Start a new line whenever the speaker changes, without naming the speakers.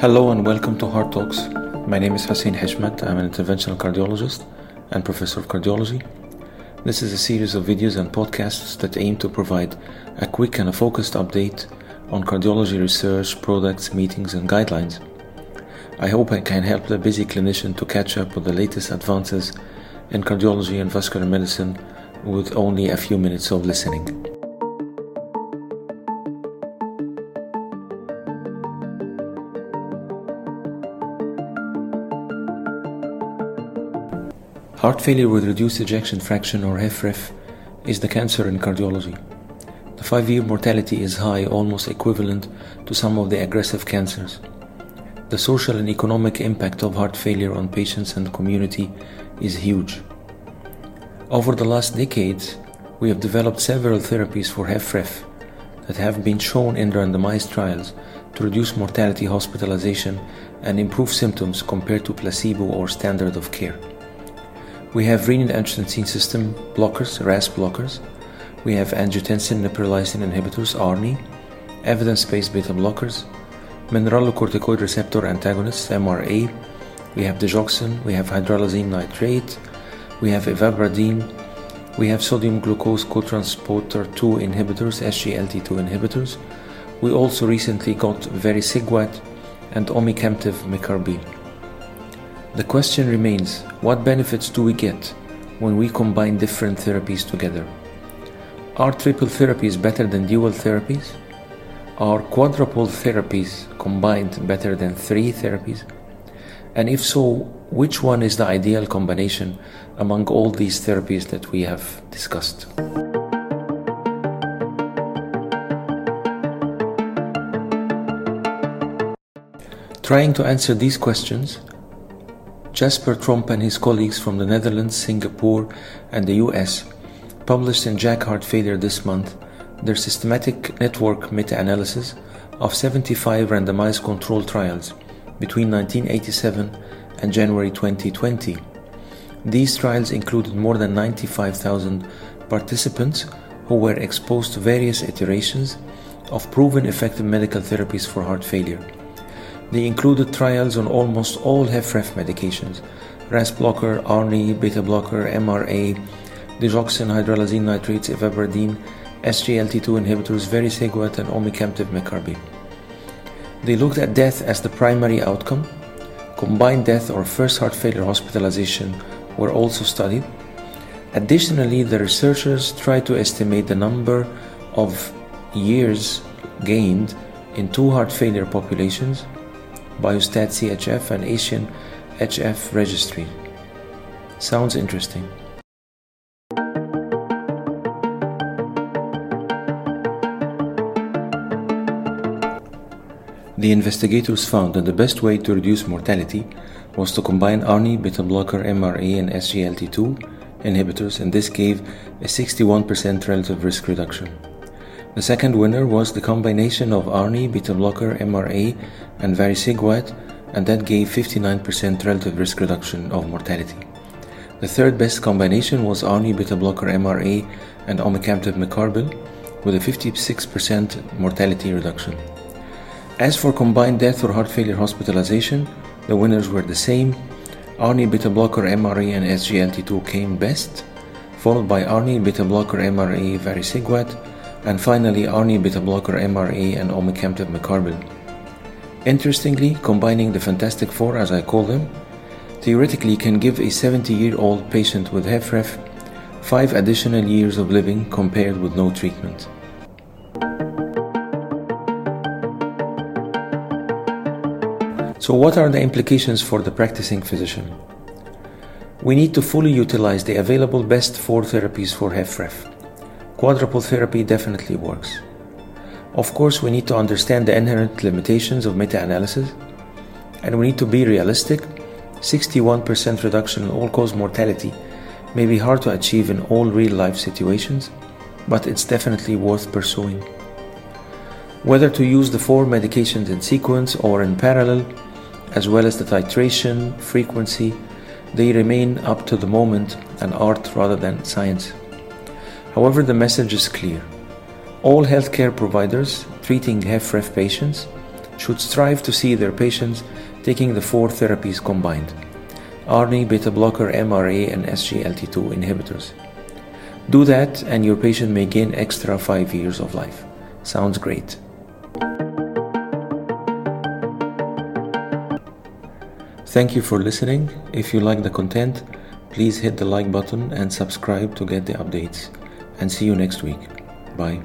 Hello and welcome to Heart Talks. My name is Hussein Heshmat. I'm an interventional cardiologist and professor of cardiology. This is a series of videos and podcasts that aim to provide a quick and a focused update on cardiology research, products, meetings, and guidelines. I hope I can help the busy clinician to catch up with the latest advances in cardiology and vascular medicine with only a few minutes of listening. Heart failure with reduced ejection fraction or HFrEF is the cancer in cardiology. The five year mortality is high, almost equivalent to some of the aggressive cancers. The social and economic impact of heart failure on patients and community is huge. Over the last decades, we have developed several therapies for HFrEF that have been shown in randomized trials to reduce mortality, hospitalization, and improve symptoms compared to placebo or standard of care. We have renin-angiotensin system blockers, RAS blockers. We have angiotensin neprilysin inhibitors, ARNI, evidence-based beta blockers, mineralocorticoid receptor antagonists, MRA. We have digoxin, we have hydralazine nitrate, we have ivabradine, we have sodium glucose cotransporter 2 inhibitors, SGLT2 inhibitors. We also recently got vericiguat and omecamtiv mecarbil. The question remains what benefits do we get when we combine different therapies together? Are triple therapies better than dual therapies? Are quadruple therapies combined better than three therapies? And if so, which one is the ideal combination among all these therapies that we have discussed? Trying to answer these questions, Jasper Tromp and his colleagues from the Netherlands, Singapore, and the US published in JACC Heart Failure this month their systematic network meta analysis of 75 randomized controlled trials between 1987 and January 2020. These trials included more than 95,000 participants who were exposed to various iterations of proven effective medical therapies for heart failure. They included trials on almost all HFrEF medications RAS blocker, ARNI, beta blocker, MRA, digoxin, hydralazine nitrates, ivabradine, SGLT2 inhibitors, vericiguat, and omecamtiv mecarbil. They looked at death as the primary outcome. Combined death or first heart failure hospitalization were also studied. Additionally, the researchers tried to estimate the number of years gained in two heart failure populations Biostat CHF and Asian HF registry. Sounds interesting. The investigators found that the best way to reduce mortality was to combine ARNI, beta blocker, MRA, and SGLT2 inhibitors, and this gave a 61% relative risk reduction. The second winner was the combination of ARNI, beta blocker, MRA, and vericiguat, and that gave 59% relative risk reduction of mortality. The third best combination was ARNI, beta blocker, MRA, and omecamtiv mecarbil, with a 56% mortality reduction. As for combined death or heart failure hospitalization, the winners were the same. ARNI, beta blocker, MRA, and SGLT2 came best, followed by ARNI, beta blocker, MRA, vericiguat, and finally ARNI beta blocker MRA and omecamtiv mecarbil. Interestingly, combining the Fantastic Four, as I call them, theoretically can give a 70 year old patient with HFrEF five additional years of living compared with no treatment. So, what are the implications for the practicing physician? We need to fully utilize the available best four therapies for HFrEF. Quadruple therapy definitely works. Of course, we need to understand the inherent limitations of meta analysis, and we need to be realistic. 61% reduction in all cause mortality may be hard to achieve in all real life situations, but it's definitely worth pursuing. Whether to use the four medications in sequence or in parallel, as well as the titration, frequency, they remain up to the moment an art rather than science. However, the message is clear. All healthcare providers treating HFrEF patients should strive to see their patients taking the four therapies combined ARNI, beta blocker, MRA, and SGLT2 inhibitors. Do that, and your patient may gain extra five years of life. Sounds great. Thank you for listening. If you like the content, please hit the like button and subscribe to get the updates. And see you next week. Bye.